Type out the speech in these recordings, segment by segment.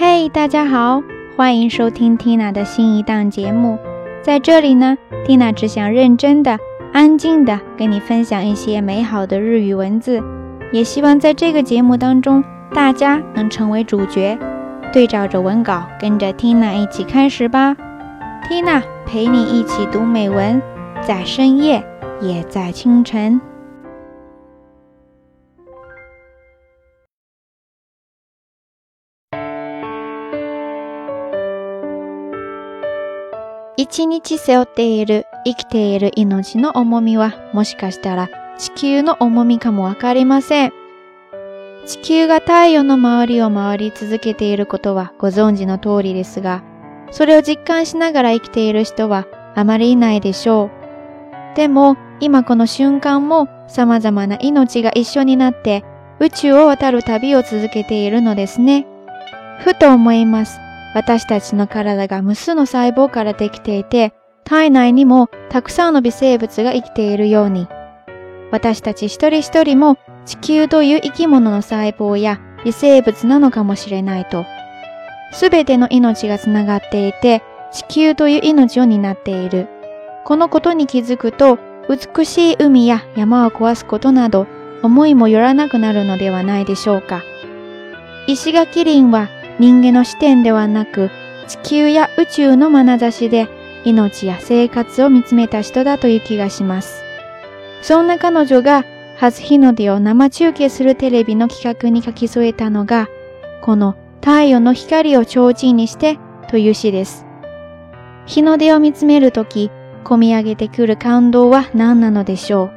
嘿，大家好，欢迎收听 Tina 的新一档节目。在这里呢，Tina 只想认真的、安静的跟你分享一些美好的日语文字，也希望在这个节目当中，大家能成为主角。对照着文稿，跟着 Tina 一起开始吧。Tina 陪你一起读美文，在深夜，也在清晨。一日背負っている生きている命の重みはもしかしたら地球の重みかもわかりません。地球が太陽の周りを回り続けていることはご存知の通りですが、それを実感しながら生きている人はあまりいないでしょう。でも、今この瞬間も様々な命が一緒になって宇宙を渡る旅を続けているのですね。ふと思います。私たちの体が無数の細胞からできていて、体内にもたくさんの微生物が生きているように、私たち一人一人も地球という生き物の細胞や微生物なのかもしれないと、すべての命がつながっていて、地球という命を担っている。このことに気づくと、美しい海や山を壊すことなど、思いもよらなくなるのではないでしょうか。石垣林は人間の視点ではなく、地球や宇宙の眼差しで命や生活を見つめた人だという気がします。そんな彼女が初日の出を生中継するテレビの企画に書き添えたのが、この太陽の光を提灯にしてという詩です。日の出を見つめるとき、込み上げてくる感動は何なのでしょう。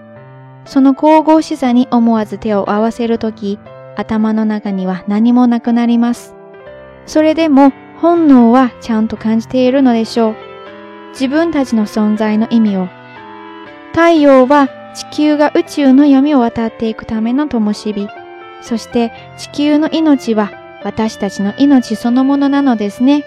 その神々しさに思わず手を合わせるとき、頭の中には何もなくなります。それでも本能はちゃんと感じているのでしょう。自分たちの存在の意味を。太陽は地球が宇宙の闇を渡っていくための灯火。そして地球の命は私たちの命そのものなのですね。